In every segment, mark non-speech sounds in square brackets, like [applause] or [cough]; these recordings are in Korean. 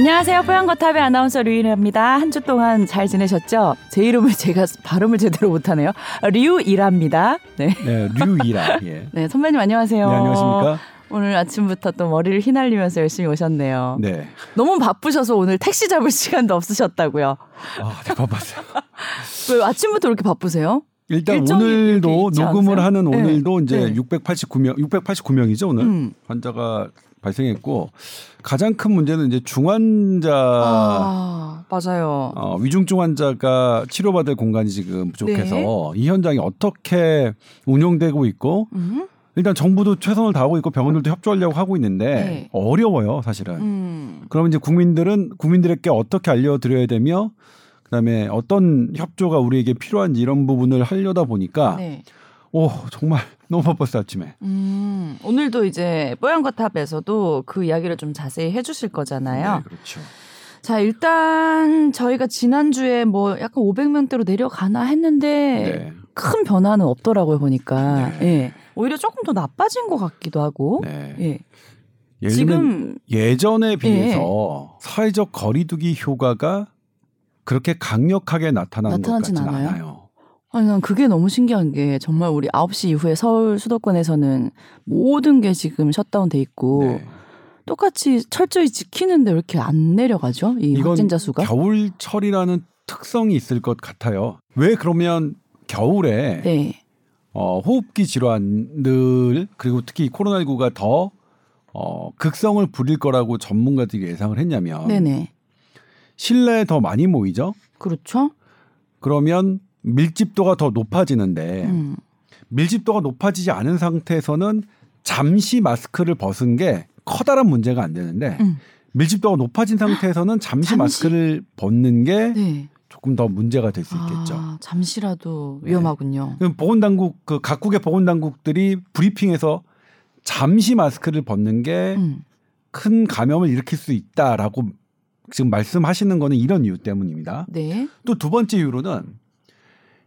안녕하세요. 뽀얀거탑의 아나운서 류일합니다. 한 주 동안 잘 지내셨죠? 제 이름을 제가 발음을 제대로 못하네요. 류일합니다. 네. 네, 류이라. 예. [laughs] 네, 선배님 안녕하세요. 네, 안녕하십니까? 오늘 아침부터 또 머리를 휘날리면서 열심히 오셨네요. 네. 너무 바쁘셔서 오늘 택시 잡을 시간도 없으셨다고요. 아, 네, 바빴어요. [laughs] 왜 아침부터 이렇게 바쁘세요? 일단 오늘도 녹음을 않으세요? 하는 네. 오늘도 이제 네. 689명, 689명이죠 오늘 음. 환자가 발생했고 가장 큰 문제는 이제 중환자 아, 맞아요. 어, 위중증 환자가 치료받을 공간이 지금 부족해서 네. 이 현장이 어떻게 운영되고 있고 음? 일단 정부도 최선을 다하고 있고 병원들도 협조하려고 하고 있는데 네. 어려워요 사실은. 음. 그러면 이제 국민들은 국민들에게 어떻게 알려드려야 되며 그다음에 어떤 협조가 우리에게 필요한지 이런 부분을 하려다 보니까 네. 오 정말 [laughs] 너무 바빴어요 아침에. 음, 오늘도 이제 뽀얀거 탑에서도 그 이야기를 좀 자세히 해주실 거잖아요. 네, 그렇죠. 자, 일단 저희가 지난주에 뭐 약간 500명대로 내려가나 했는데 네. 큰 변화는 없더라고요, 보니까. 네. 예. 오히려 조금 더 나빠진 것 같기도 하고. 네. 예. 지금 예전에 비해서 사회적 거리두기 효과가 그렇게 강력하게 나타나는 것 나타나진 않아요? 않아요. 아니 난 그게 너무 신기한 게 정말 우리 9시 이후에 서울 수도권에서는 모든 게 지금 셧다운 돼 있고 네. 똑같이 철저히 지키는데 왜 이렇게 안 내려가죠? 이 확진자 수가? 겨울철이라는 특성이 있을 것 같아요. 왜 그러면 겨울에 네. 어, 호흡기 질환들 그리고 특히 코로나19가 더 어, 극성을 부릴 거라고 전문가들이 예상을 했냐면 네네. 실내에 더 많이 모이죠. 그렇죠? 그러면 밀집도가 더 높아지는데 음. 밀집도가 높아지지 않은 상태에서는 잠시 마스크를 벗은 게 커다란 문제가 안 되는데 음. 밀집도가 높아진 상태에서는 잠시, 잠시? 마스크를 벗는 게 네. 조금 더 문제가 될 수 있겠죠. 아, 잠시라도 위험하군요. 그럼 보건당국 그 각국의 보건당국들이 브리핑에서 잠시 마스크를 벗는 게큰 음. 감염을 일으킬 수 있다라고 지금 말씀하시는 거는 이런 이유 때문입니다. 네. 또 두 번째 이유로는 이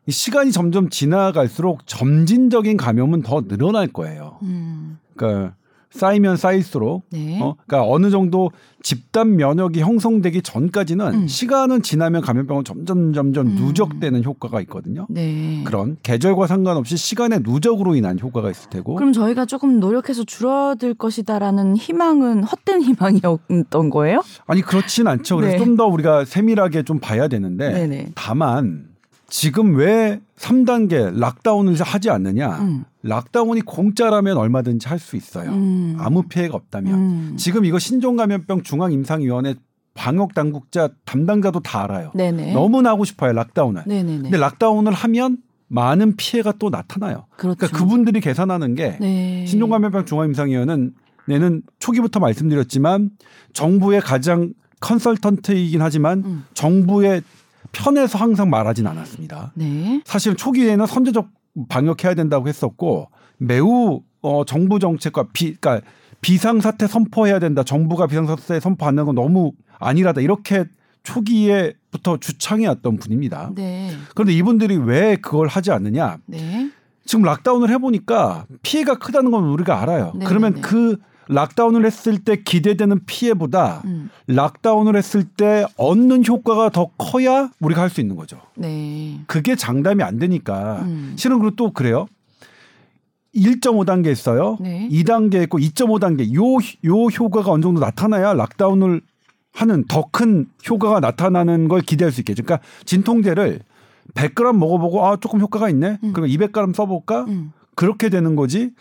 시간이 점점 지나갈수록 점진적인 감염은 더 늘어날 거예요. 음. 그러니까 쌓이면 쌓일수록 네. 어, 그러니까 어느 정도 집단 면역이 형성되기 전까지는 음. 시간은 지나면 감염병은 점점 점점 음. 누적되는 효과가 있거든요. 네. 그런 계절과 상관없이 시간의 누적으로 인한 효과가 있을 테고 그럼 저희가 조금 노력해서 줄어들 것이다라는 희망은 헛된 희망이었던 거예요? 아니 그렇진 않죠. 그래서 네. 좀더 우리가 세밀하게 좀 봐야 되는데 네네. 다만 지금 왜 3단계 lockdown을 하지 않느냐? 음. lockdown이 공짜라면 얼마든지 할 수 있어요. 음. 아무 피해가 없다면. 음. 지금 이거 신종감염병 중앙임상위원회 방역 당국자 담당자도 다 알아요. 네네. 너무나 하고 싶어요 lockdown을. 네네네. 근데 lockdown을 하면 많은 피해가 또 나타나요. 그렇죠. 그러니까 그분들이 계산하는 게 네. 신종감염병 중앙임상위원회는 내는 초기부터 말씀드렸지만 정부의 가장 컨설턴트이긴 하지만 음. 정부의 편에서 항상 말하진 않았습니다. 네. 사실 초기에는 선제적 방역해야 된다고 했었고 매우 어, 정부 정책과 비, 그러니까 비상사태 선포해야 된다. 정부가 비상사태 선포하는 건 너무 아니라다. 이렇게 초기에부터 주창해왔던 분입니다. 네. 그런데 이분들이 왜 그걸 하지 않느냐? 네. 지금 락다운을 해보니까 피해가 크다는 건 우리가 알아요. 네네네. 그러면 그 락다운을 했을 때 기대되는 피해보다 음. 락다운을 했을 때 얻는 효과가 더 커야 우리가 할 수 있는 거죠. 네. 그게 장담이 안 되니까 음. 실은 그리고 또 그래요. 1.5단계 있어요. 네. 2단계 있고 2.5단계 요, 요 효과가 어느 정도 나타나야 락다운을 하는 더 큰 효과가 나타나는 걸 기대할 수 있겠죠. 그러니까 진통제를 100g 먹어보고 아 조금 효과가 있네. 음. 그러면 200g 써볼까? 음. 그렇게 되는 거지.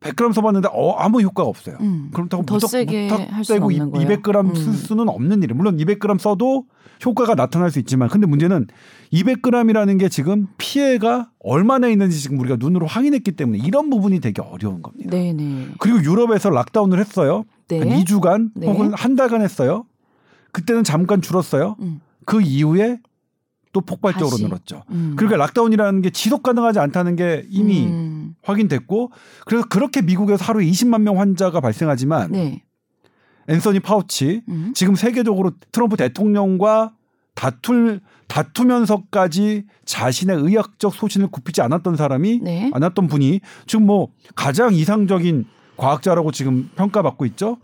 100g 써봤는데 어 아무 효과가 없어요. 음. 그렇다고 더 무턱, 세게 무턱 할 수는 떼고 없는 거예요. 200g 쓸 음. 수는 없는 일이에요. 물론 200g 써도 효과가 나타날 수 있지만 근데 문제는 200g이라는 게 지금 피해가 얼마나 있는지 지금 우리가 눈으로 확인했기 때문에 이런 부분이 되게 어려운 겁니다. 네네. 그리고 유럽에서 락다운을 했어요. 네. 한 2주간 네. 혹은 한 달간 했어요. 그때는 잠깐 줄었어요. 음. 그 이후에 또 폭발적으로 다시. 늘었죠. 음. 그러니까 lockdown이라는 게 지속 가능하지 않다는 게 이미 음. 확인됐고 그래서 그렇게 미국에서 하루에 20만 명 환자가 발생하지만 네. 앤서니 파우치 음. 지금 세계적으로 트럼프 대통령과 다툴 다투면서까지 자신의 의학적 소신을 굽히지 않았던 사람이 네. 않았던 분이 지금 뭐 가장 이상적인 과학자라고 지금 평가받고 있죠.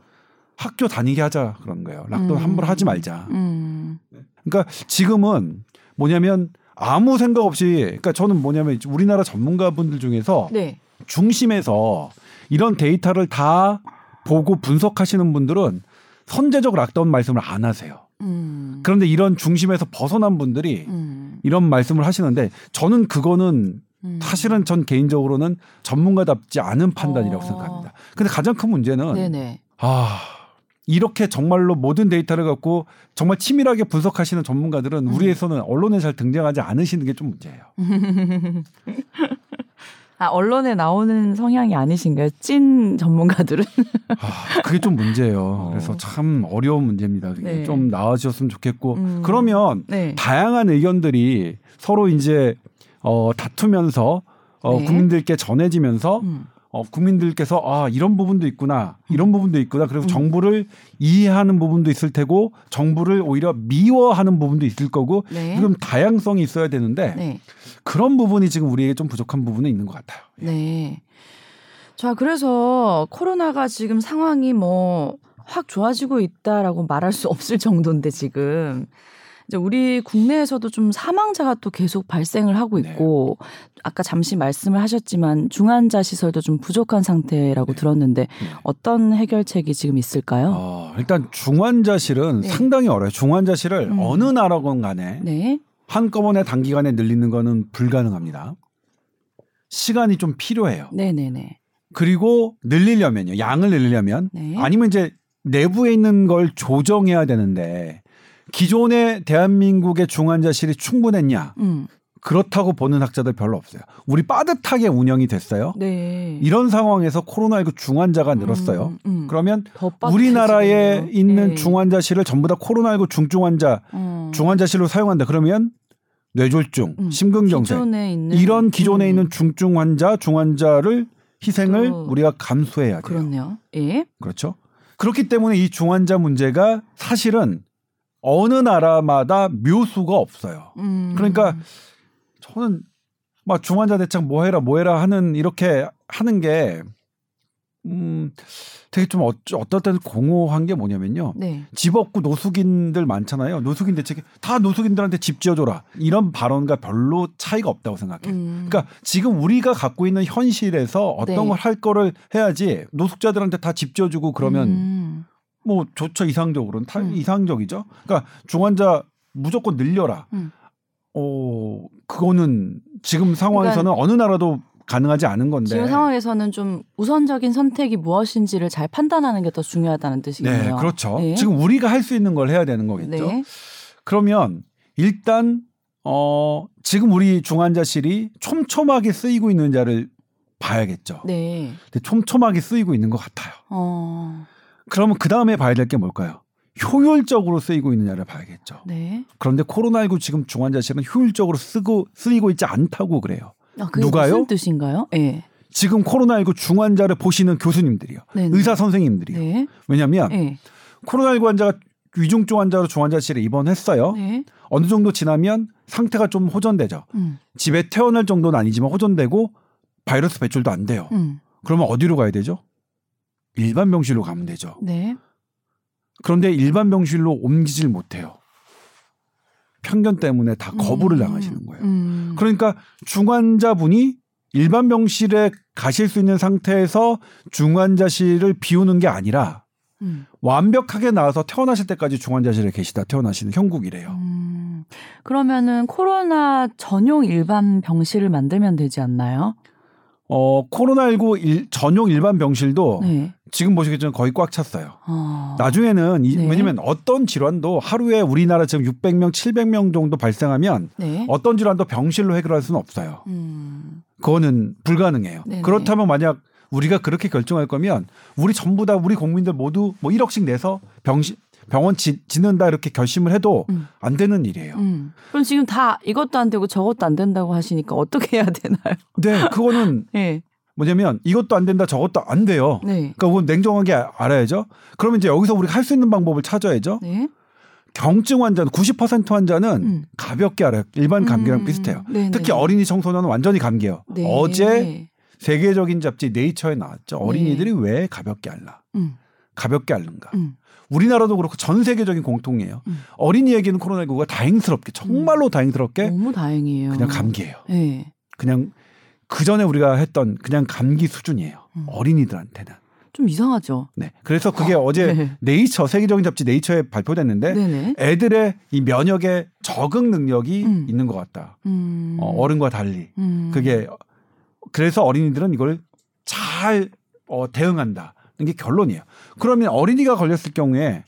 학교 다니게 하자 그런 거예요. lockdown 음. 함부로 하지 말자. 음. 그러니까 지금은 뭐냐면 아무 생각 없이 그러니까 저는 뭐냐면 우리나라 전문가분들 중에서 네. 중심에서 이런 데이터를 다 보고 분석하시는 분들은 선제적 lockdown 말씀을 안 하세요. 음. 그런데 이런 중심에서 벗어난 분들이 음. 이런 말씀을 하시는데 저는 그거는 음. 사실은 전 개인적으로는 전문가답지 않은 판단이라고 어. 생각합니다. 근데 가장 큰 문제는 네네. 아 이렇게 정말로 모든 데이터를 갖고 정말 치밀하게 분석하시는 전문가들은 음. 우리에서는 언론에 잘 등장하지 않으시는 게 좀 문제예요. [laughs] 아 언론에 나오는 성향이 아니신가요? 찐 전문가들은? [laughs] 아, 그게 좀 문제예요. 어. 그래서 참 어려운 문제입니다. 네. 좀 나아지셨으면 좋겠고 음. 그러면 네. 다양한 의견들이 서로 이제 어, 다투면서 어, 네. 국민들께 전해지면서 음. 어, 국민들께서 아 이런 부분도 있구나 이런 부분도 있구나 그래서 음. 정부를 이해하는 부분도 있을 테고 정부를 오히려 미워하는 부분도 있을 거고 네. 지금 다양성이 있어야 되는데 네. 그런 부분이 지금 우리에게 좀 부족한 부분은 있는 것 같아요. 네. 자, 그래서 코로나가 지금 상황이 뭐 확 좋아지고 있다라고 말할 수 없을 정도인데 지금 이제 우리 국내에서도 좀 사망자가 또 계속 발생을 하고 네. 있고 아까 잠시 말씀을 하셨지만 중환자 시설도 좀 부족한 상태라고 네. 들었는데 어떤 해결책이 지금 있을까요? 어, 일단 중환자실은 네. 상당히 어려워요. 중환자실을 음. 어느 나라건 간에 네. 한꺼번에 단기간에 늘리는 거는 불가능합니다. 시간이 좀 필요해요. 네, 네, 네. 그리고 늘리려면요. 양을 늘리려면 네. 아니면 이제 내부에 있는 걸 조정해야 되는데 기존의 대한민국의 중환자실이 충분했냐? 음. 그렇다고 보는 학자들 별로 없어요. 우리 빠듯하게 운영이 됐어요. 네. 이런 상황에서 코로나19 중환자가 늘었어요. 음, 음. 그러면 더 우리나라에 빠듯해지네요. 있는 네. 중환자실을 전부 다 코로나19 중증환자 음. 중환자실로 사용한다. 그러면 뇌졸중, 음. 심근경색 기존에 있는 이런 기존에 음. 있는 중증 환자, 중환자를 희생을 또 우리가 감수해야 돼요. 그렇네요. 예. 그렇죠. 그렇기 때문에 이 중환자 문제가 사실은 어느 나라마다 묘수가 없어요. 음. 그러니까 저는 막 중환자 대책 뭐 해라 뭐 해라 하는 이렇게 하는 게 음, 되게 좀 어쩌, 어떨 때는 공허한 게 뭐냐면요. 네. 집 없고 노숙인들 많잖아요. 노숙인 대책에 다 노숙인들한테 집 지어줘라. 이런 발언과 별로 차이가 없다고 생각해요. 음. 그러니까 지금 우리가 갖고 있는 현실에서 어떤 네. 걸할 거를 해야지 노숙자들한테 다 집 지어주고 그러면 음. 뭐 좋죠 이상적으로는 다 음. 이상적이죠. 그러니까 중환자 무조건 늘려라. 음. 어 그거는 지금 상황에서는 어느 나라도 가능하지 않은 건데. 지금 상황에서는 좀 우선적인 선택이 무엇인지를 잘 판단하는 게 더 중요하다는 네, 뜻이겠네요. 그렇죠. 네. 지금 우리가 할 수 있는 걸 해야 되는 거겠죠. 네. 그러면 일단 어 지금 우리 중환자실이 촘촘하게 쓰이고 있는지를 봐야겠죠. 네. 근데 촘촘하게 쓰이고 있는 것 같아요. 어. 그러면 그 다음에 봐야 될 게 뭘까요? 효율적으로 쓰이고 있느냐를 봐야겠죠. 네. 그런데 코로나19 지금 중환자실은 효율적으로 쓰고 쓰이고 있지 않다고 그래요. 아, 누가요? 무슨 뜻인가요? 네. 지금 코로나19 중환자를 보시는 교수님들이요. 네. 의사 선생님들이요. 네. 왜냐하면 네. 코로나19 환자가 위중증 환자로 중환자실에 입원했어요. 네. 어느 정도 지나면 상태가 좀 호전되죠. 음. 집에 퇴원할 정도는 아니지만 호전되고 바이러스 배출도 안 돼요. 음. 그러면 어디로 가야 되죠? 일반 병실로 가면 되죠. 네. 그런데 일반 병실로 옮기질 못해요. 편견 때문에 다 거부를 음. 당하시는 거예요. 음. 그러니까 중환자분이 일반 병실에 가실 수 있는 상태에서 중환자실을 비우는 게 아니라 음. 완벽하게 나와서 태어나실 때까지 중환자실에 계시다 태어나시는 형국이래요. 음. 그러면은 코로나 전용 일반 병실을 만들면 되지 않나요? 어, 코로나19 일- 전용 일반 병실도 네. 지금 보시겠지만 거의 꽉 찼어요. 어. 나중에는 이- 네. 왜냐면 어떤 질환도 하루에 우리나라 지금 600명, 700명 정도 발생하면 네. 어떤 질환도 병실로 해결할 수는 없어요. 음. 그거는 불가능해요. 네네. 그렇다면 만약 우리가 그렇게 결정할 거면 우리 전부 다 우리 국민들 모두 뭐 1억씩 내서 병실 병원 지, 짓는다 이렇게 결심을 해도 음. 안 되는 일이에요. 음. 그럼 지금 다 이것도 안 되고 저것도 안 된다고 하시니까 어떻게 해야 되나요? [laughs] 네, 그거는 [laughs] 네. 뭐냐면 이것도 안 된다, 저것도 안 돼요. 네. 그러니까 그건 냉정하게 아- 알아야죠. 그러면 이제 여기서 우리가 할 수 있는 방법을 찾아야죠. 네. 경증 환자는 90% 환자는 음. 가볍게 알아요. 일반 감기랑 음. 비슷해요. 네네. 특히 어린이 청소년은 완전히 감기예요. 네. 어제 세계적인 잡지 네이처에 나왔죠. 어린이들이 왜 가볍게 앓나? 음. 가볍게 앓는가. 음. 우리나라도 그렇고 전 세계적인 공통이에요. 음. 어린이에게는 코로나19가 다행스럽게 정말로 다행스럽게 너무 다행이에요. 그냥 감기예요. 네. 그냥 그 전에 우리가 했던 그냥 감기 수준이에요. 음. 어린이들한테는. 좀 이상하죠. 네. 그래서 그게 어 제 네. 네이처 세계적인 잡지 네이처에 발표됐는데 네네. 애들의 이 면역의 적응 능력이 음. 있는 것 같다. 음. 어, 어른과 달리. 음. 그게 그래서 어린이들은 이걸 잘 어, 대응한다는 게 결론이에요. 그러면 어린이가 걸렸을 경우에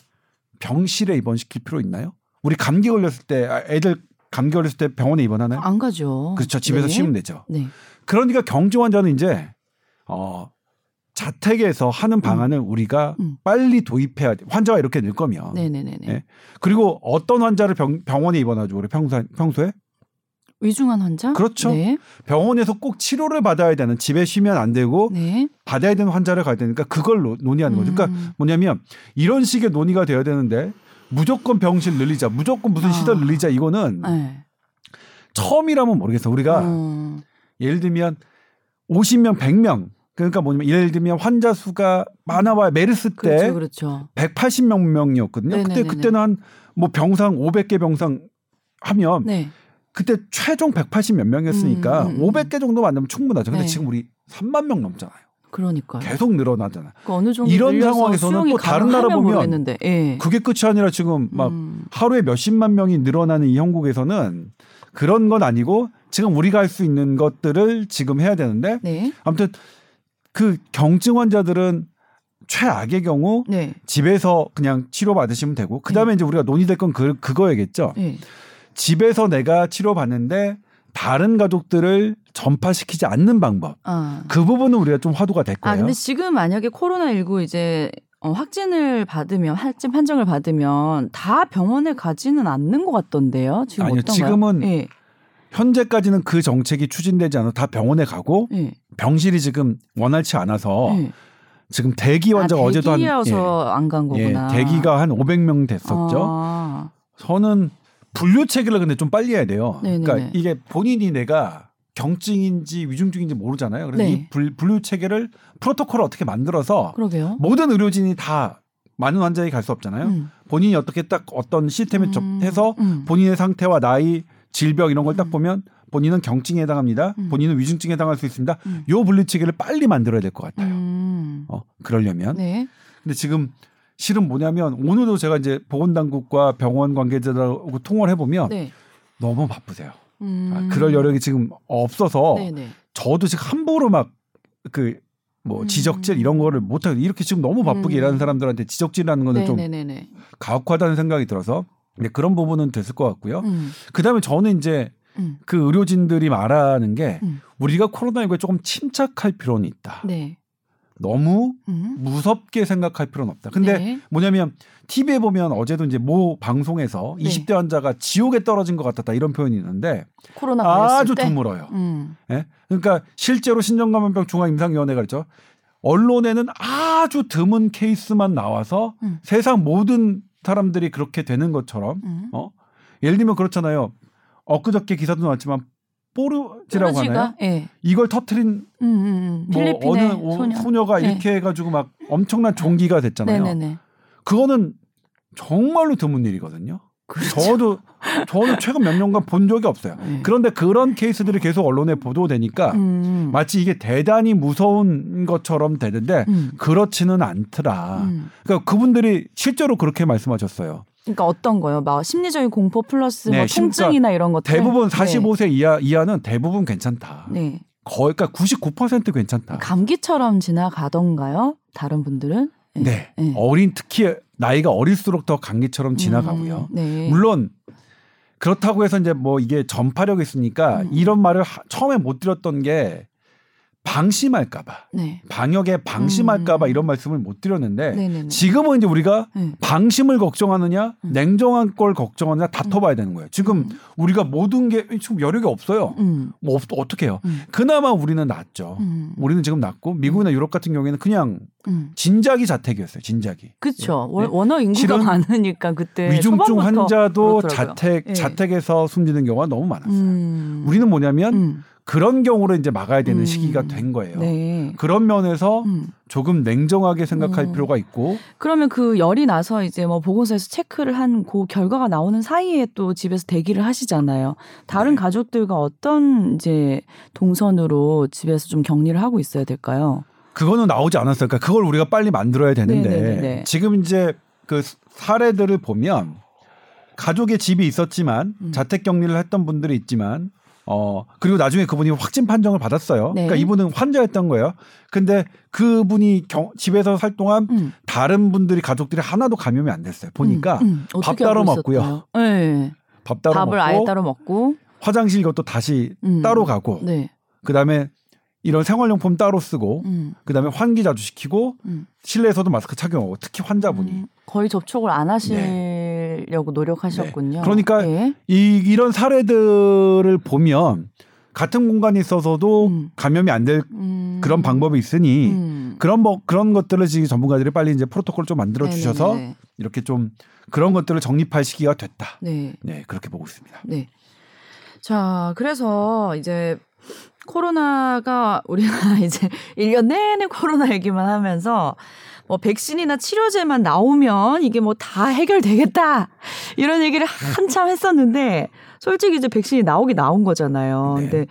병실에 입원시킬 필요 있나요? 우리 감기 걸렸을 때 아, 애들 감기 걸렸을 때 병원에 입원하나요? 안 가죠. 그렇죠. 집에서 네. 쉬면 되죠. 네. 그러니까 경증 환자는 이제 어 자택에서 하는 방안을 우리가 음. 빨리 도입해야 돼. 환자가 이렇게 늘 거면. 네네네네. 예. 그리고 어떤 환자를 병, 병원에 입원하죠. 우리 평소 평소에 위중한 환자? 그렇죠. 네. 병원에서 꼭 치료를 받아야 되는 집에 쉬면 안 되고 네. 받아야 되는 환자를 가야 되니까 그걸 노- 논의하는 거죠. 그러니까 음. 뭐냐면 이런 식의 논의가 돼야 되는데 무조건 병실 늘리자, 무조건 무슨 아. 시설 늘리자 이거는 네. 처음이라면 모르겠어. 우리가 음. 예를 들면 50명, 100명 그러니까 뭐냐면 예를 들면 환자 수가 많아봐야 메르스 때 그렇죠, 그렇죠. 180명 명이었거든요. 그때 네네네네. 그때는 한 뭐 병상 500개 병상 하면 네. 그때 최종 180 몇 명이었으니까 음, 음, 음. 500개 정도 만들면 충분하죠. 근데 네. 지금 우리 3만 명 넘잖아요. 그러니까요. 계속 늘어나잖아요. 그 어느 정도 이런 상황에서는 또 다른 나라 보면. 예. 그게 끝이 아니라 지금 막 음. 하루에 몇십만 명이 늘어나는 이 형국에서는 그런 건 아니고 지금 우리가 할 수 있는 것들을 지금 해야 되는데 네. 아무튼 그 경증 환자들은 최악의 경우 네. 집에서 그냥 치료 받으시면 되고 그다음에 이제 우리가 논의될 건 그, 그거야겠죠. 네. 집에서 내가 치료 받는데 다른 가족들을 전파시키지 않는 방법. 아. 그 부분은 우리가 좀 화두가 될 아, 거예요. 근데 지금 만약에 코로나19 이제 어, 확진을 받으면 확진 판정을 받으면 다 병원에 가지는 않는 것 같던데요. 지금 아니요, 어떤가요? 지금은 예. 현재까지는 그 정책이 추진되지 않아 다 병원에 가고 예. 병실이 지금 원활치 않아서 예. 지금 대기 환자가 아, 어제도 한 대기여서 안간 예, 거구나. 예, 대기가 한 500명 됐었죠. 아. 저는 분류 체계를 근데 좀 빨리 해야 돼요. 네네네. 그러니까 이게 본인이 내가 경증인지 위중증인지 모르잖아요. 그래서 네. 이 불, 분류 체계를 프로토콜을 어떻게 만들어서 그러게요. 모든 의료진이 다 많은 환자에게 갈수 없잖아요. 음. 본인이 어떻게 딱 어떤 시스템에 음. 접해서 음. 본인의 상태와 나이, 질병 이런 걸딱 음. 보면 본인은 경증에 해당합니다. 음. 본인은 위중증에 해당할 수 있습니다. 음. 요 분류 체계를 빨리 만들어야 될 것 같아요. 음. 어, 그러려면. 네. 근데 지금 실은 뭐냐면 오늘도 제가 이제 보건당국과 병원 관계자들하고 통화를 해보면 네. 너무 바쁘세요. 음. 아, 그럴 여력이 지금 없어서 네네. 저도 지금 함부로 막그 뭐 음. 지적질 이런 거를 못하고 이렇게 지금 너무 바쁘게 음. 일하는 사람들한테 지적질하는 거는 좀 네네네네. 가혹하다는 생각이 들어서 근데 그런 부분은 됐을 것 같고요. 음. 그다음에 저는 이제 음. 그 의료진들이 말하는 게 음. 우리가 코로나19에 조금 침착할 필요는 있다. 네. 너무 음. 무섭게 생각할 필요는 없다. 근데 네. 뭐냐면 TV에 보면 어제도 이제 모 방송에서 네. 20대 환자가 지옥에 떨어진 것 같았다 이런 표현이 있는데 코로나 아주 때. 드물어요. 음. 예? 그러니까 실제로 신종감염병 중앙임상위원회가 그랬죠. 언론에는 아주 드문 케이스만 나와서 음. 세상 모든 사람들이 그렇게 되는 것처럼 음. 어? 예를 들면 그렇잖아요. 엊그저께 기사도 나왔지만 뽀르지라고 하나요? 뽀르지가? 예. 이걸 터트린 음, 음, 음. 뭐 어느 소녀. 소녀가 네. 이렇게 해가지고 막 엄청난 종기가 됐잖아요. 네네네. 그거는 정말로 드문 일이거든요. 그렇죠. 저도 저는 최근 몇 년간 본 적이 없어요. 네. 그런데 그런 케이스들이 계속 언론에 보도되니까 음. 마치 이게 대단히 무서운 것처럼 되는데 음. 그렇지는 않더라. 음. 그러니까 그분들이 실제로 그렇게 말씀하셨어요. 그러니까 어떤 거요? 막 심리적인 공포 플러스 네, 뭐 심- 통증이나 이런 것들. 대부분 45세 이하 이하는 대부분 괜찮다. 네. 네. 거의 그러니까 99% 괜찮다. 감기처럼 지나가던가요? 다른 분들은? 네. 네. 어린 특히 나이가 어릴수록 더 감기처럼 지나가고요. 음, 네. 물론 그렇다고 해서 이제 뭐 이게 전파력이 있으니까 음. 이런 말을 하- 처음에 못 드렸던 게 방심할까봐 네. 방역에 방심할까봐 음. 이런 말씀을 못 드렸는데 네네네. 지금은 이제 우리가 네. 방심을 걱정하느냐 음. 냉정한 걸 걱정하느냐 다퉈봐야 되는 거예요. 지금 음. 우리가 모든 게 지금 여력이 없어요. 음. 뭐 어떻게 해요? 음. 그나마 우리는 낫죠. 음. 우리는 지금 낫고 미국이나 유럽 같은 경우에는 그냥 음. 진작이 자택이었어요. 진작이. 그렇죠. 네. 워낙 인구가 많으니까 그때 위중증 환자도 그렇더라고요. 자택 예. 자택에서 숨지는 경우가 너무 많았어요. 음. 우리는 뭐냐면 음. 그런 경우로 이제 막아야 되는 음. 시기가 된 거예요. 네. 그런 면에서 음. 조금 냉정하게 생각할 음. 필요가 있고 그러면 그 열이 나서 이제 뭐 보건소에서 체크를 한 그 결과가 나오는 사이에 또 집에서 대기를 하시잖아요. 다른 네. 가족들과 어떤 이제 동선으로 집에서 좀 격리를 하고 있어야 될까요? 그거는 나오지 않았어요. 그러니까 그걸 우리가 빨리 만들어야 되는데 네네네네. 지금 이제 그 사례들을 보면 가족의 집이 있었지만 음. 자택 격리를 했던 분들이 있지만 어 그리고 나중에 그분이 확진 판정을 받았어요. 네. 그러니까 이분은 환자였던 거예요. 근데 그분이 경- 집에서 살 동안 음. 다른 분들이 가족들이 하나도 감염이 안 됐어요. 보니까 음, 음. 밥 따로 먹고요. 네. 밥 따로 밥을 먹고 아예 따로 먹고 화장실 것도 다시 음. 따로 가고 네. 그다음에 이런 생활용품 따로 쓰고 음. 그다음에 환기 자주 시키고 음. 실내에서도 마스크 착용하고 특히 환자분이 음, 거의 접촉을 안 하시 려고 노력하셨군요. 네. 그러니까 예. 이 이런 사례들을 보면 같은 공간에 있어서도 음. 감염이 안될 음. 그런 방법이 있으니 음. 그런 뭐 그런 것들을 지금 전문가들이 빨리 이제 프로토콜을 좀 만들어 주셔서 네네네. 이렇게 좀 그런 것들을 정립할 시기가 됐다. 네. 네, 그렇게 보고 있습니다. 네. 자, 그래서 이제 코로나가 우리가 [laughs] 이제 1년 내내 코로나 얘기만 하면서 뭐 백신이나 치료제만 나오면 이게 뭐 다 해결되겠다. 이런 얘기를 한참 했었는데 솔직히 이제 백신이 나오기 나온 거잖아요. 네. 근데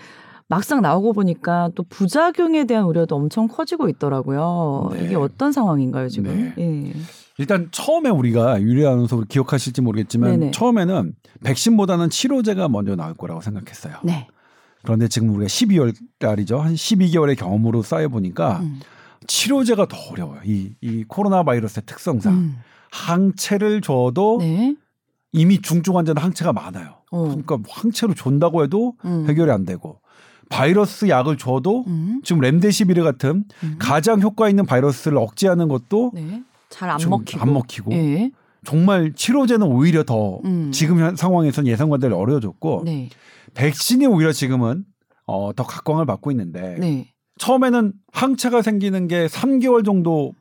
막상 나오고 보니까 또 부작용에 대한 우려도 엄청 커지고 있더라고요. 네. 이게 어떤 상황인가요, 지금? 예. 일단 처음에 우리가 유리 아나운서 기억하실지 모르겠지만 네네. 처음에는 백신보다는 치료제가 먼저 나올 거라고 생각했어요. 네. 그런데 지금 우리가 12월 달이죠. 한 12개월의 경험으로 쌓여 보니까 음. 치료제가 더 어려워요. 이, 이 코로나 바이러스의 특성상 음. 항체를 줘도 네. 이미 중증 환자는 항체가 많아요. 어. 그러니까 항체로 준다고 해도 음. 해결이 안 되고 바이러스 약을 줘도 음. 지금 렘데시비르 같은 음. 가장 효과 있는 바이러스를 억제하는 것도 네. 잘안좀 먹히고. 안 먹히고 예. 정말 치료제는 오히려 더 음. 지금 현 상황에서는 예상과달리 어려워졌고 네. 백신이 오히려 지금은 어, 더 각광을 받고 있는데 네. 처음에는 항체가 생기는 게 3개월 정도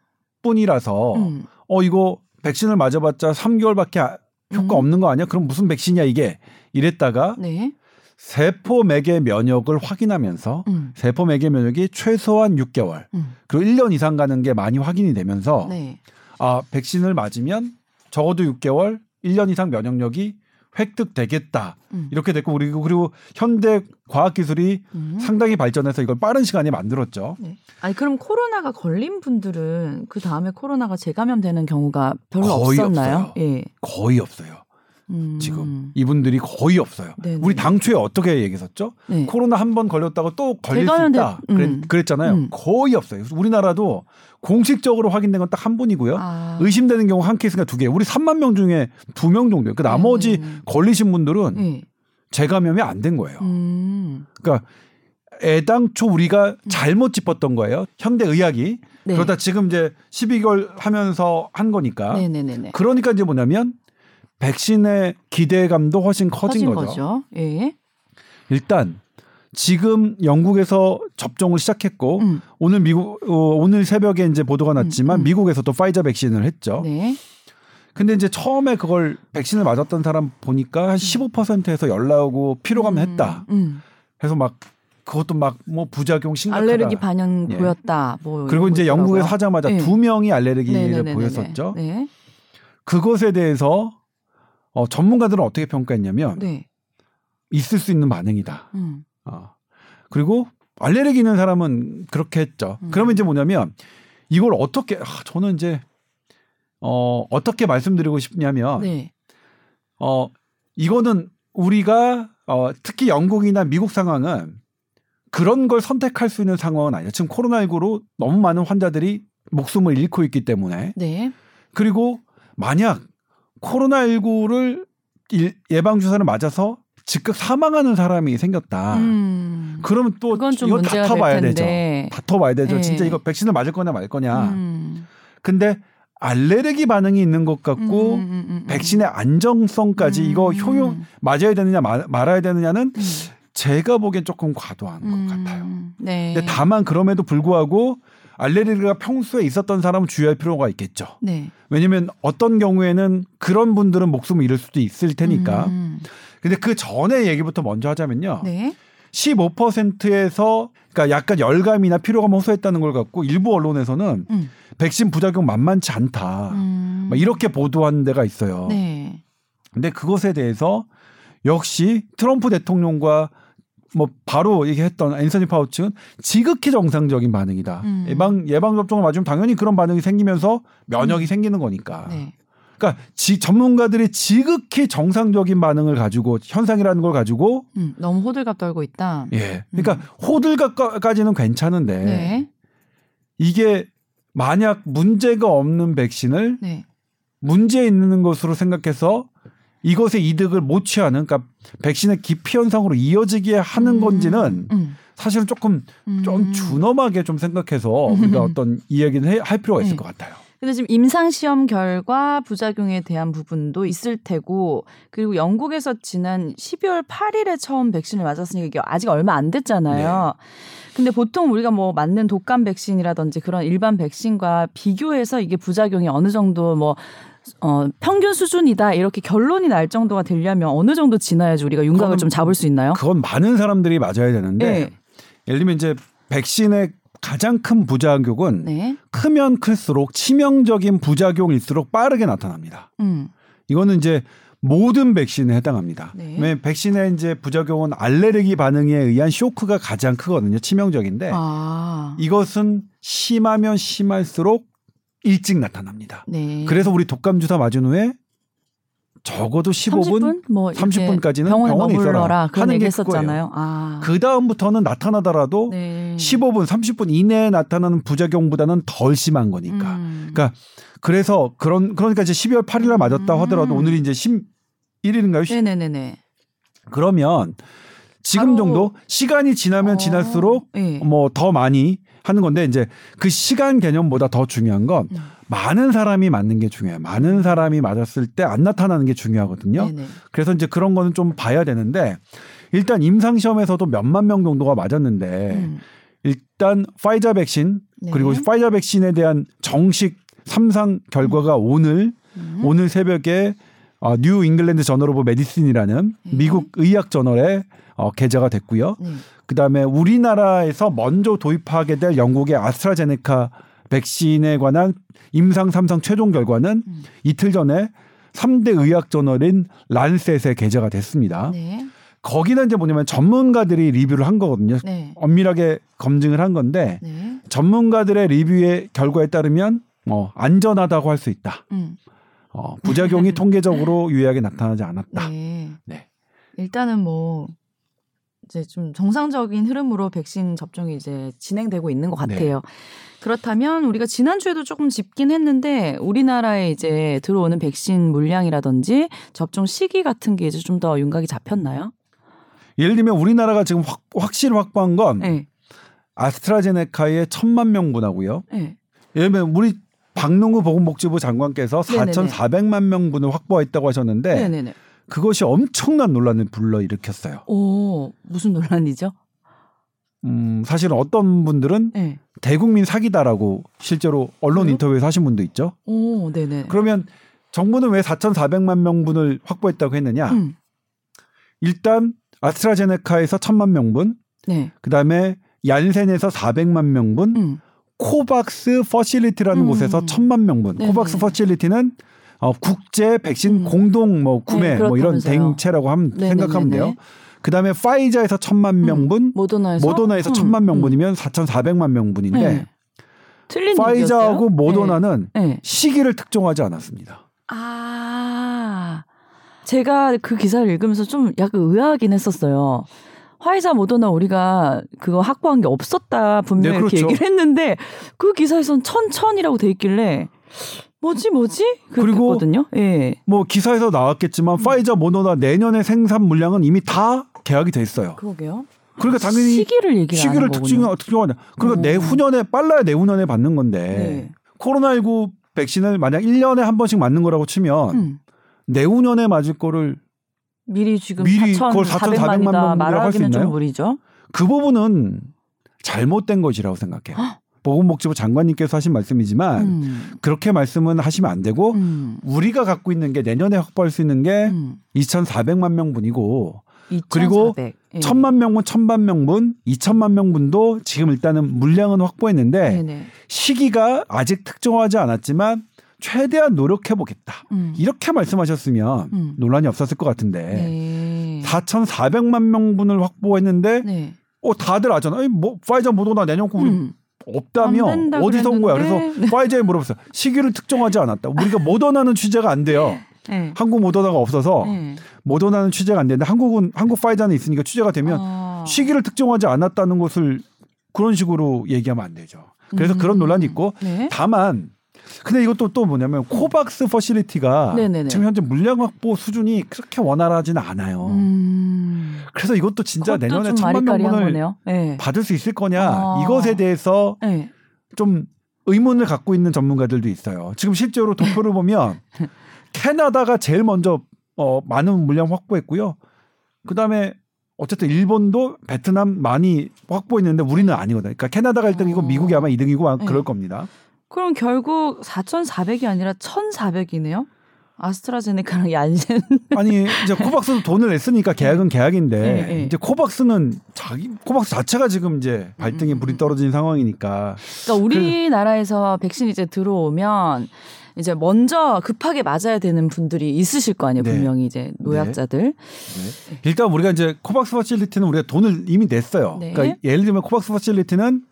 뿐이라서 음. 어 이거 백신을 맞아봤자 3개월밖에 아- 효과 음. 없는 거 아니야? 그럼 무슨 백신이야 이게? 이랬다가 네. 세포 맥의 면역을 확인하면서 음. 세포 맥의 면역이 최소한 6개월 음. 그리고 1년 이상 가는 게 많이 확인이 되면서 네. 아 백신을 맞으면 적어도 6개월 1년 이상 면역력이 획득되겠다 음. 이렇게 됐고 그리고 그리고 현대 과학 기술이 음. 상당히 발전해서 이걸 빠른 시간에 만들었죠. 네. 아니 그럼 코로나가 걸린 분들은 그 다음에 코로나가 재감염되는 경우가 별로 거의 없었나요? 없어요. 예. 거의 없어요. 음. 지금 이분들이 거의 없어요. 네네. 우리 당초에 어떻게 얘기했었죠? 네. 코로나 한 번 걸렸다고 또 걸릴 수 있다. 음. 그랬, 잖아요 음. 거의 없어요. 그래서 우리나라도 공식적으로 확인된 건 딱 한 분이고요. 아. 의심되는 경우 한 케이스가 두 개. 우리 3만 명 중에 두 명 정도예요. 그 나머지 음. 걸리신 분들은 네. 재감염이 안 된 거예요. 음. 그러니까 애당초 우리가 잘못 짚었던 거예요. 현대 의학이. 네. 그러다 지금 이제 12개월 하면서 한 거니까. 네네네네. 그러니까 이제 뭐냐면 백신의 기대감도 훨씬 커진, 커진 거죠. 거죠. 예. 일단 지금 영국에서 접종을 시작했고 음. 오늘 미국 어, 오늘 새벽에 이제 보도가 났지만 음, 음. 미국에서도 파이자 백신을 했죠. 네. 근데 이제 처음에 그걸 백신을 맞았던 사람 보니까 한 15%에서 연락 오고 피로감 음. 했다. 음. 그래서 막 그것도 막 뭐 부작용 심각하다. 알레르기 반영 예. 보였다. 뭐 그리고 이제 거 영국에서. 하자마자 네. 두 명이 알레르기를 네네네네네. 보였었죠. 네. 그것에 대해서 어, 전문가들은 어떻게 평가했냐면 네. 있을 수 있는 반응이다. 음. 어. 그리고 알레르기 있는 사람은 그렇게 했죠. 음. 그러면 이제 뭐냐면 이걸 어떻게 아, 저는 이제 어 어떻게 말씀드리고 싶냐면 네. 어 이거는 우리가 어 특히 영국이나 미국 상황은 그런 걸 선택할 수 있는 상황은 아니에요. 지금 코로나19로 너무 많은 환자들이 목숨을 잃고 있기 때문에 네. 그리고 만약 코로나19를 예방 주사를 맞아서 즉각 사망하는 사람이 생겼다. 음. 그러면 또 이거 다퉈봐야 될 되죠. 다퉈봐야 되죠. 네. 진짜 이거 백신을 맞을 거냐 말 거냐. 음. 근데 알레르기 반응이 있는 것 같고 음, 음, 음, 음. 백신의 안정성까지 음. 이거 효용 맞아야 되느냐 말, 말아야 되느냐는 음. 제가 보기엔 조금 과도한 음. 것 같아요. 네. 근데 다만 그럼에도 불구하고 알레르기가 평소에 있었던 사람은 주의할 필요가 있겠죠. 네. 왜냐면 어떤 경우에는 그런 분들은 목숨을 잃을 수도 있을 테니까. 음. 근데 그 전에 얘기부터 먼저 하자면요. 네. 15%에서 그러니까 약간 열감이나 피로감 호소했다는 걸 갖고 일부 언론에서는 음. 백신 부작용 만만치 않다. 음. 막 이렇게 보도한 데가 있어요. 네. 근데 그것에 대해서 역시 트럼프 대통령과 뭐 바로 얘기했던 앤서니 파우치는 지극히 정상적인 반응이다. 음. 예방 예방 접종을 맞으면 당연히 그런 반응이 생기면서 면역이 생기는 거니까. 네. 그러니까 지, 전문가들이 지극히 정상적인 반응을 가지고 현상이라는 걸 가지고 음, 너무 호들갑 떨고 있다. 예. 그러니까 호들갑까지는 괜찮은데 음. 네. 이게 만약 문제가 없는 백신을 네. 문제 있는 것으로 생각해서 이것의 이득을 못 취하는 그러니까 백신의 기피 현상으로 이어지게 하는 음. 건지는 음. 사실은 조금 좀 음. 준엄하게 좀 생각해서 우리가 어떤 이야기는 해- 할 필요가 있을 네. 것 같아요. 근데 지금 임상 시험 결과 부작용에 대한 부분도 있을 테고 그리고 영국에서 지난 12월 8일에 처음 백신을 맞았으니까 이게 아직 얼마 안 됐잖아요. 근데 보통 우리가 뭐 맞는 독감 백신이라든지 그런 일반 백신과 비교해서 이게 부작용이 어느 정도 뭐 어, 평균 수준이다 이렇게 결론이 날 정도가 되려면 어느 정도 지나야지 우리가 윤곽을 그거는 좀 잡을 수 있나요? 그건 많은 사람들이 맞아야 되는데 네. 예를 들면 이제 백신의 가장 큰 부작용은 네. 크면 클수록 치명적인 부작용일수록 빠르게 나타납니다. 음. 이거는 이제 모든 백신에 해당합니다. 네. 백신의 이제 부작용은 알레르기 반응에 의한 쇼크가 가장 크거든요. 치명적인데 아. 이것은 심하면 심할수록 일찍 나타납니다. 네. 그래서 우리 독감 주사 맞은 후에 적어도 15분 30분 뭐 이렇게 30분 까지는 병원에 병원에 있어라 하는 얘기 게 했었잖아요. 아. 그 다음부터는 나타나더라도 네. 15분, 30분 이내에 나타나는 부작용보다는 덜 심한 거니까. 음. 그러니까 그래서 그런 그러니까 이제 12월 8일 날 맞았다 음. 하더라도 오늘이 이제 11일인가요? 네네네네. 그러면 지금 정도 시간이 지나면 어, 지날수록 네. 뭐더 많이 하는 건데 이제 그 시간 개념보다 더 중요한 건 음. 많은 사람이 맞는 게 중요해요. 많은 사람이 맞았을 때 안 나타나는 게 중요하거든요. 네네. 그래서 이제 그런 거는 좀 봐야 되는데 일단 임상 시험에서도 몇만 명 정도가 맞았는데 음. 일단 파이자 백신 네. 그리고 파이자 백신에 대한 정식 삼상 결과가 오늘 음. 오늘 새벽에 어, New England Journal of Medicine이라는 네. 미국 의학 저널에 어, 게재가 됐고요. 네. 그다음에 우리나라에서 먼저 도입하게 될 영국의 아스트라제네카 백신에 관한 임상 삼상 최종 결과는 음. 이틀 전에 3대 의학 저널인 란셋에 게재가 됐습니다. 네. 거기는 이제 뭐냐면 전문가들이 리뷰를 한 거거든요. 네. 엄밀하게 검증을 한 건데 네. 전문가들의 리뷰의 결과에 따르면 어, 안전하다고 할 수 있다. 음. 어, 부작용이 [laughs] 통계적으로 유의하게 나타나지 않았다. 네. 네. 일단은 뭐 이제 좀 정상적인 흐름으로 백신 접종이 이제 진행되고 있는 것 네. 같아요. 그렇다면 우리가 지난주에도 조금 짚긴 했는데 우리나라에 이제 들어오는 백신 물량이라든지 접종 시기 같은 게 이제 좀 더 윤곽이 잡혔나요? 예를 들면 우리나라가 지금 확, 확실히 확보한 건 네. 아스트라제네카의 천만 명분하고요. 네. 예를 들면 우리 박능우 보건복지부 장관께서 네네네. 4,400만 명분을 확보했다고 하셨는데 네네네. 그것이 엄청난 논란을 불러일으켰어요. 오 무슨 논란이죠? 음, 사실은 어떤 분들은 네. 대국민 사기다라고 실제로 언론 그래요? 인터뷰에서 하신 분도 있죠. 오 네네. 그러면 정부는 왜 4,400만 명분을 확보했다고 했느냐? 음. 일단 아스트라제네카에서 1,000만 명분, 네. 그다음에 얀센에서 400만 명분, 음. COVAX Facility라는 음. 곳에서 1,000만 명분. 네네. COVAX Facility는 어, 국제 백신 음. 공동 뭐 구매 네, 뭐 이런. 대행체라고 하면 네네네네. 생각하면 돼요. 그다음에 파이자에서 1,000만 명분, 모더나에서 모더나에서 음. 1,000만 명분이면 4,400만 명분인데 네. 파이자하고? 모더나는 네. 네. 시기를 특정하지 않았습니다. 아, 제가 그 기사를 읽으면서 좀 약간 의아하긴 했었어요. 화이자 모더나 우리가 그거 확보한 게 없었다 분명히 네, 그렇죠. 얘기를 했는데 그 기사에선 천천이라고 돼 있길래 뭐지 뭐지 그리고 그랬거든요. 예. 뭐 기사에서 나왔겠지만 음. 파이자 모더나 내년에 생산 물량은 이미 다 계약이 돼 있어요. 그러게요. 그러니까 당연히 시기를 얘기를 시기를 하는 거군요. 특징 특정하냐. 그러니까 어. 내후년에 빨라야 내후년에 받는 건데 네. 코로나19 백신을 만약 1년에 한 번씩 맞는 거라고 치면 음. 내후년에 맞을 거를 미리 지금 미리 그걸 4,400만이다 4,400만 명이라고 할수 말하기는 좀 있나요? 무리죠. 그 부분은 잘못된 것이라고 생각해요. 보건복지부 장관님께서 하신 말씀이지만 음. 그렇게 말씀은 하시면 안 되고 음. 우리가 갖고 있는 게 내년에 확보할 수 있는 게 음. 2,400만 명분이고 그리고 2,400. 예. 천만 명분, 천만 명분, 이천만 명분도 지금 일단은 물량은 확보했는데 네네. 시기가 아직 특정하지 않았지만 최대한 노력해 보겠다. 음. 이렇게 말씀하셨으면 음. 논란이 없었을 것 같은데 네. 4,400만 명분을 확보했는데 네. 어 다들 알잖아. 아니, 뭐 파이저 모더나 내년 거 우리 음. 없다며 어디서 온 거야? 그래서. 파이저에 물어봤어요. 시기를 특정하지 않았다. 우리가 모더나는 취재가 안 돼요. 네. 한국 모더나가 없어서 네. 모더나는 취재가 안 되는데 한국은 한국 파이자는 있으니까 취재가 되면 아. 시기를 특정하지 않았다는 것을 그런 식으로 얘기하면 안 되죠. 그래서 음. 그런 논란이 있고 네. 다만 근데 이것도 또 뭐냐면 COVAX Facility가 네네네. 지금 현재 물량 확보 수준이 그렇게 원활하지는 않아요. 음. 그래서 이것도 진짜 내년에 좀 천만 명분을. 네. 받을 수 있을 거냐 아. 이것에 대해서 네. 좀 의문을 갖고 있는 전문가들도 있어요. 지금 실제로 도표를 보면 [laughs] 캐나다가 제일 먼저 어, 많은 물량 확보했고요. 그 다음에 어쨌든 일본도 베트남 많이 확보했는데 우리는 아니거든요. 그러니까 캐나다가 1등이고 어. 미국이 아마 2등이고 아마 네. 그럴 겁니다. 그럼 결국 4,400이 아니라 1,400이네요. 아스트라제네카랑 얀센. [laughs] 아니 이제 코박스도 돈을 냈으니까 계약은 계약인데 네, 네. 이제 코박스는 자기 코박스 자체가 지금 이제 발등에 음, 불이 음. 떨어진 상황이니까 그러니까 우리나라에서 백신 이제 들어오면 이제 먼저 급하게 맞아야 되는 분들이 있으실 거 아니에요. 네. 분명히 이제 노약자들. 네. 일단 우리가 이제 COVAX Facility는 우리가 돈을 이미 냈어요. 네. 그러니까 예를 들면 COVAX Facility는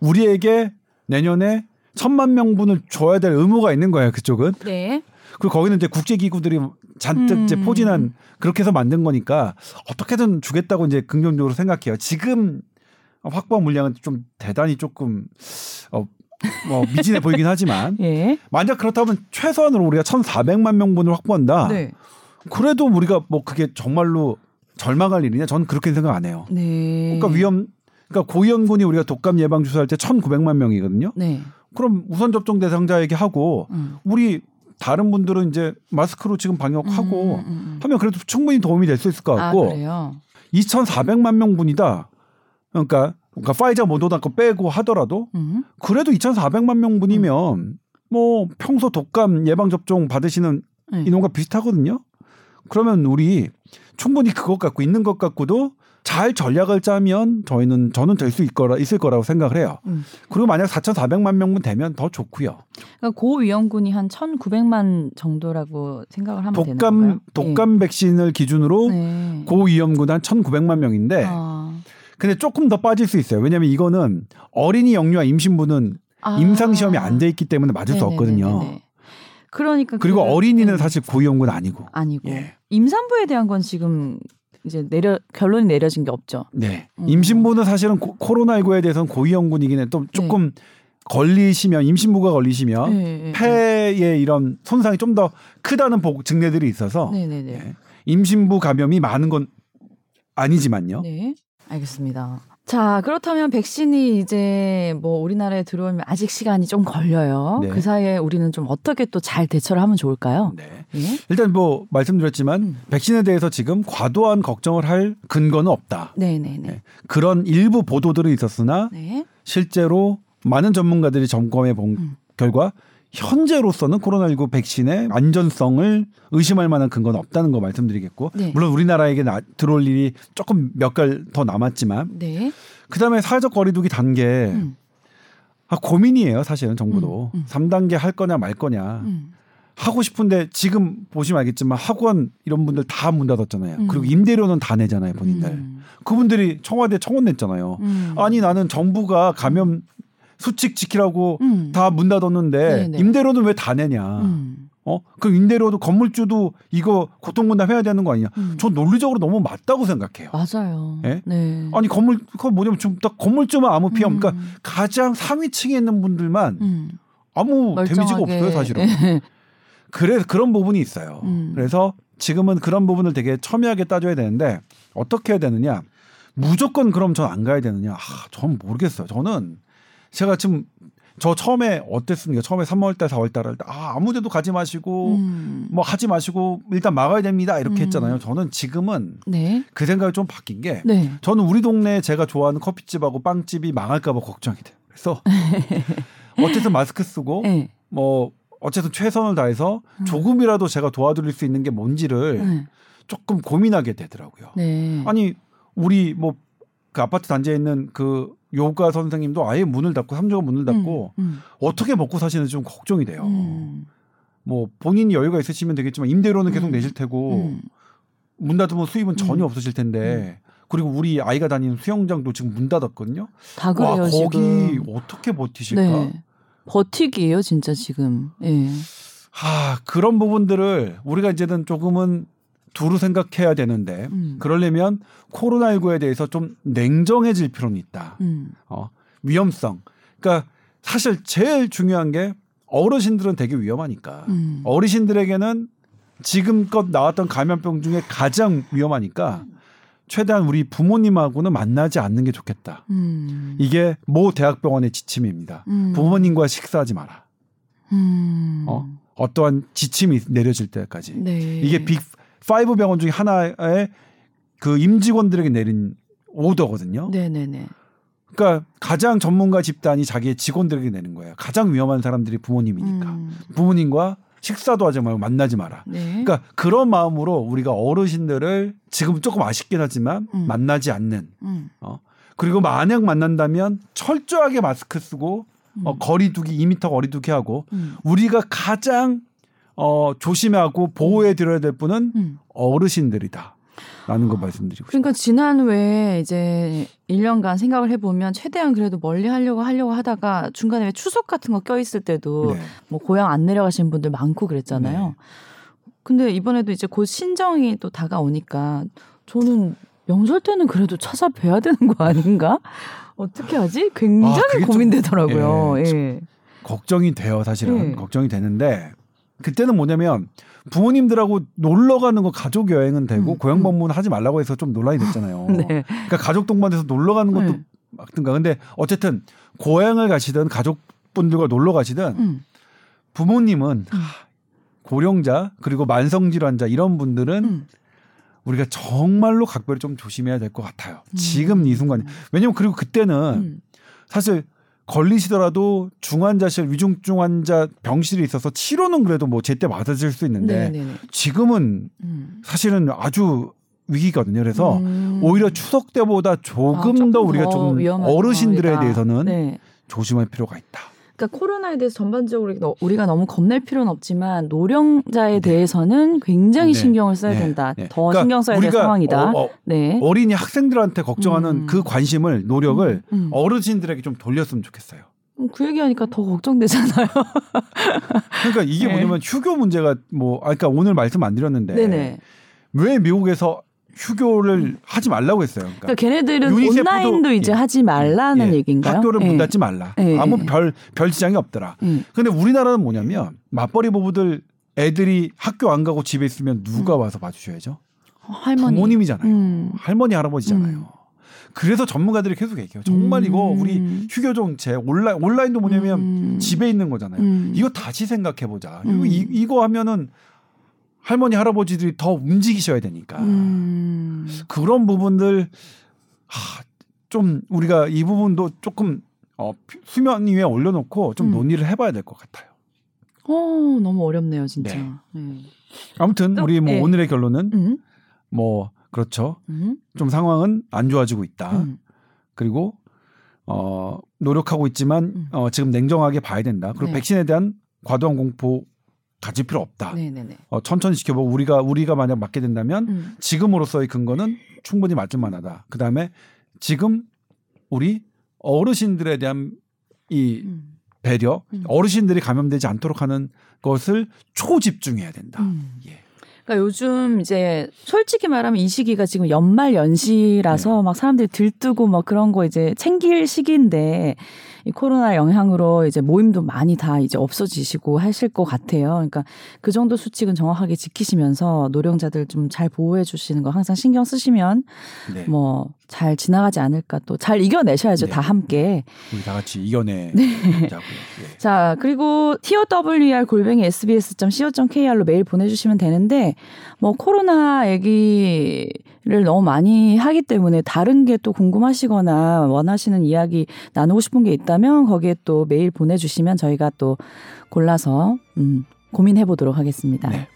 우리에게 내년에 천만 명분을 줘야 될 의무가 있는 거예요. 그쪽은. 네. 그리고 거기는 이제 국제 기구들이 잔뜩 이제 음. 포진한 그렇게 해서 만든 거니까 어떻게든 주겠다고 이제 긍정적으로 생각해요. 지금 확보한 물량은 좀 대단히 조금 어, 뭐 미진해 보이긴 하지만 [laughs] 예. 만약 그렇다면 최소한으로 우리가 1,400만 명분을 확보한다. 네. 그래도 우리가 뭐 그게 정말로 절망할 일이냐? 저는 그렇게 생각 안 해요. 네. 그러니까 위험 그러니까 고위험군이 우리가 독감 예방 주사할 때 1,900만 명이거든요. 네. 그럼 우선 접종 대상자에게 하고 음. 우리 다른 분들은 이제 마스크로 지금 방역하고 음, 음, 음. 하면 그래도 충분히 도움이 될 수 있을 것 아, 같고 그래요. 2,400만 명분이다. 그러니까 그러니까 파이자 모더나 거 빼고 하더라도 음. 그래도 2,400만 명분이면 뭐 평소 독감 예방 접종 받으시는 네. 인원과 비슷하거든요. 그러면 우리 충분히 그것 갖고 있는 것 갖고도 잘 전략을 짜면 저희는 저는 될 수 있을 거라 있을 거라고 생각을 해요. 음. 그리고 만약 4,400만 명분 되면 더 좋고요. 그러니까 고위험군이 한 1,900만 정도라고 생각을 하면 되는 독감 건가요? 독감 백신을 기준으로 네. 고위험군 한 1,900만 명인데 아. 근데 조금 더 빠질 수 있어요. 왜냐하면 이거는 어린이 영유아 임신부는 아. 임상 시험이 안 돼 있기 때문에 맞을 수 없거든요. 네네네네네. 그러니까 그리고 그- 어린이는 네. 사실 고위험군 아니고. 아니고 예. 임산부에 대한 건 지금 이제 내려 결론이 내려진 게 없죠. 네. 음. 임신부는 사실은 고, 코로나19에 대해서는 고위험군이긴 해. 또 조금 걸리시면 임신부가 걸리시면 네, 네, 폐에 이런 손상이 좀 더 크다는 보- 증례들이 있어서 네, 네, 네. 예. 임신부 감염이 많은 건 아니지만요. 네. 알겠습니다. 자, 그렇다면 백신이 이제 뭐 우리나라에 들어오면 아직 시간이 좀 걸려요. 네. 그 사이에 우리는 좀 어떻게 또 잘 대처를 하면 좋을까요? 네. 예? 일단 뭐 말씀드렸지만 음. 백신에 대해서 지금 과도한 걱정을 할 근거는 없다. 네, 네, 네. 네. 그런 일부 보도들은 있었으나 네. 실제로 많은 전문가들이 점검해 본 음. 결과 현재로서는 코로나19 백신의 안전성을 의심할 만한 근거는 없다는 거 말씀드리겠고 네. 물론 우리나라에게 나, 들어올 일이 조금 몇 개월 더 남았지만 네. 그다음에 사회적 거리두기 단계 음. 아, 고민이에요 사실은 정부도 음, 음. 3단계 할 거냐 말 거냐 음. 하고 싶은데 지금 보시면 알겠지만 학원 이런 분들 다 문 닫았잖아요 음. 그리고 임대료는 다 내잖아요 본인들 음. 그분들이 청와대 청원 냈잖아요 음. 아니 나는 정부가 감염 수칙 지키라고 음. 다문 닫았는데 네네. 임대료는 왜 다 내냐? 음. 어? 그 임대료도 건물주도 이거 고통분담 해야 되는 거 아니냐? 음. 전 논리적으로 너무 맞다고 생각해요. 맞아요. 예? 네. 아니 건물 그거 뭐냐면 지금 딱 건물주만 아무 피해 없 음. 그러니까 가장 상위층에 있는 분들만 음. 아무 데미지가 멀쩡하게. 없어요 사실은. [laughs] 그래 그런 부분이 있어요. 음. 그래서 지금은 그런 부분을 되게 첨예하게 따져야 되는데 어떻게 해야 되느냐? 무조건 그럼 전 안 가야 되느냐? 아, 전 모르겠어요. 저는 제가 지금 저 처음에 어땠습니까? 처음에 3월 달, 4월 달 할 때 아, 아무 데도 가지 마시고 음. 뭐 하지 마시고 일단 막아야 됩니다 이렇게 음. 했잖아요. 저는 지금은 네. 그 생각이 좀 바뀐 게 네. 저는 우리 동네에 제가 좋아하는 커피집하고 빵집이 망할까봐 걱정이 돼요. 그래서 [laughs] 어쨌든 마스크 쓰고 네. 뭐 어쨌든 최선을 다해서 음. 조금이라도 제가 도와드릴 수 있는 게 뭔지를 네. 조금 고민하게 되더라고요. 네. 아니 우리 뭐 그 아파트 단지에 있는 그 요가 선생님도 아예 문을 닫고 삼조가 문을 닫고 음, 어떻게 먹고 사시는지 좀 걱정이 돼요. 음, 뭐 본인이 여유가 있으시면 되겠지만 임대료는 계속 음. 내실 테고 음. 문 닫으면 수입은 전혀 음. 없으실 텐데 그리고 우리 아이가 다니는 수영장도 지금 문 닫았거든요. 다 그래요 와 거기 지금. 어떻게 버티실까? 네. 버티기예요 진짜 지금. 예. 하 그런 부분들을 우리가 이제는 조금은 두루 생각해야 되는데 음. 그러려면 코로나19에 대해서 좀 냉정해질 필요는 있다. 음. 어, 위험성. 그러니까 사실 제일 중요한 게 어르신들은 되게 위험하니까 음. 어르신들에게는 지금껏 나왔던 감염병 중에 가장 위험하니까 최대한 우리 부모님하고는 만나지 않는 게 좋겠다. 음. 이게 모 대학병원의 지침입니다. 음. 부모님과 식사하지 마라. 음. 어? 어떠한 지침이 내려질 때까지. 네. 이게 Big Five 병원 중에 하나의 그 임직원들에게 내린 오더거든요. 네네네. 그러니까 가장 전문가 집단이 자기의 직원들에게 내는 거예요. 가장 위험한 사람들이 부모님이니까. 음. 부모님과 식사도 하지 말고 만나지 마라. 네. 그러니까 그런 마음으로 우리가 어르신들을 지금 조금 아쉽긴 하지만 음. 만나지 않는 음. 어 그리고 만약 만난다면 철저하게 마스크 쓰고 어, 음. 거리두기 2미터 거리두기 하고 음. 우리가 가장 어 조심하고 보호해 드려야 될 분은 음. 어르신들이다. 라는 거 말씀드리고. 그러니까 지난 후에 이제 1년간 생각을 해보면 최대한 그래도 멀리 하려고 하려고 하다가 중간에 왜 추석 같은 거 껴있을 때도 네. 뭐 고향 안 내려가시는 분들 많고 그랬잖아요. 네. 근데 이번에도 이제 곧 신정이 또 다가오니까 저는 명절 때는 그래도 찾아뵈야 되는 거 아닌가? 어떻게 하지? 아, 굉장히 좀- 고민되더라고요. 예. 예. 걱정이 돼요, 사실은. 네. 걱정이 되는데 그때는 뭐냐면 부모님들하고 놀러 가는 거 가족 여행은 되고 음, 고향 음. 방문 하지 말라고 해서 좀 논란이 됐잖아요. [laughs] 네. 그러니까 가족 동반해서 놀러 가는 것도 네. 막든가. 근데 어쨌든 고향을 가시든 가족분들과 놀러 가시든 음. 부모님은 하, 고령자 그리고 만성 질환자 이런 분들은 음. 우리가 정말로 각별히 좀 조심해야 될 것 같아요. 음. 지금 이 순간. 왜냐면 그리고 그때는 음. 사실 걸리시더라도 중환자실 위중증 환자 병실이 있어서 치료는 그래도 뭐 제때 받아줄 수 있는데 네네네. 지금은 음. 사실은 아주 위기거든요. 그래서 음. 오히려 추석 때보다 조금 아, 더 우리가 더좀 어르신들에 상황이다. 대해서는 네. 조심할 필요가 있다. 그러니까 코로나에 대해서 전반적으로 우리가 너- 너무 겁낼 필요는 없지만 노령자에 대해서는 굉장히 네. 신경을 써야 네. 된다. 네. 더 그러니까 신경 써야 될 상황이다. 어, 어, 네. 어린이 학생들한테 걱정하는 음. 그 관심을 노력을 음, 음. 어르신들에게 좀 돌렸으면 좋겠어요. 음, 그 얘기하니까 더 걱정되잖아요. [laughs] 그러니까 이게 네. 뭐냐면 휴교 문제가 뭐 아, 그러니까 오늘 말씀 안 드렸는데 네네. 왜 미국에서 휴교를 하지 말라고 했어요. 그러니까, 그러니까 걔네들은 온라인도 이제 예. 하지 말라는 예, 얘기인가요? 학교를 예. 문 닫지 말라. 예, 아무 예. 별, 별 지장이 없더라. 음. 근데 우리나라는 뭐냐면 맞벌이 부부들 애들이 학교 안 가고 집에 있으면 누가 와서 봐주셔야죠? 어, 할머니. 부모님이잖아요. 음. 할머니 할아버지잖아요. 음. 그래서 전문가들이 계속 얘기해요. 정말 이거 음. 우리 휴교 정책 온라인 온라인도 뭐냐면 음. 집에 있는 거잖아요. 음. 이거 다시 생각해 보자. 음. 이, 이거 하면은 할머니 할아버지들이 더 움직이셔야 되니까 음. 그런 부분들 하, 좀 우리가 이 부분도 조금 어, 수면 위에 올려놓고 좀 음. 논의를 해봐야 될 것 같아요. 어, 너무 어렵네요, 진짜. 네. 네. 아무튼 또, 우리 뭐 예. 오늘의 결론은 음. 뭐 그렇죠. 음. 좀 상황은 안 좋아지고 있다. 음. 그리고 어 노력하고 있지만 음. 어 지금 냉정하게 봐야 된다. 그리고 네. 백신에 대한 과도한 공포 가질 필요 없다. 네네네. 어, 천천히 지켜보고 우리가 우리가 만약 맞게 된다면 음. 지금으로서의 근거는 충분히 맞을 만하다. 그 다음에 지금 우리 어르신들에 대한 이 음. 배려, 음. 어르신들이 감염되지 않도록 하는 것을 초집중해야 된다. 음. 예. 그러니까 요즘 이제 솔직히 말하면 이 시기가 지금 연말 연시라서 네. 막 사람들이 들뜨고 막 그런 거 이제 챙길 시기인데 이 코로나 영향으로 이제 모임도 많이 다 이제 없어지시고 하실 것 같아요. 그러니까 그 정도 수칙은 정확하게 지키시면서 노령자들 좀 잘 보호해 주시는 거 항상 신경 쓰시면 네. 뭐 잘 지나가지 않을까 또 잘 이겨내셔야죠 네. 다 함께. 우리 다 같이 이겨내 네. 자고요. 예. [laughs] 자, 그리고 TOWR 골뱅이 sbs.co.kr로 메일 보내주시면 되는데, 뭐, 코로나 얘기를 너무 많이 하기 때문에 다른 게 또 궁금하시거나 원하시는 이야기 나누고 싶은 게 있다면 거기에 또 메일 보내주시면 저희가 또 골라서, 음, 고민해 보도록 하겠습니다. 네.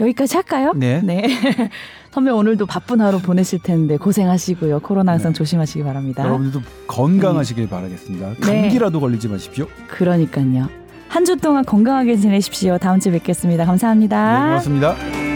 여기까지 할까요? 네. 네. [laughs] 선배 오늘도 바쁜 하루 보내실 텐데 고생하시고요. 코로나 항상 네. 조심하시기 바랍니다. 여러분들도 건강하시길 바라겠습니다. 네. 감기라도 걸리지 마십시오. 그러니까요. 한 주 동안 건강하게 지내십시오. 다음 주에 뵙겠습니다. 네, 감사합니다. 고맙습니다.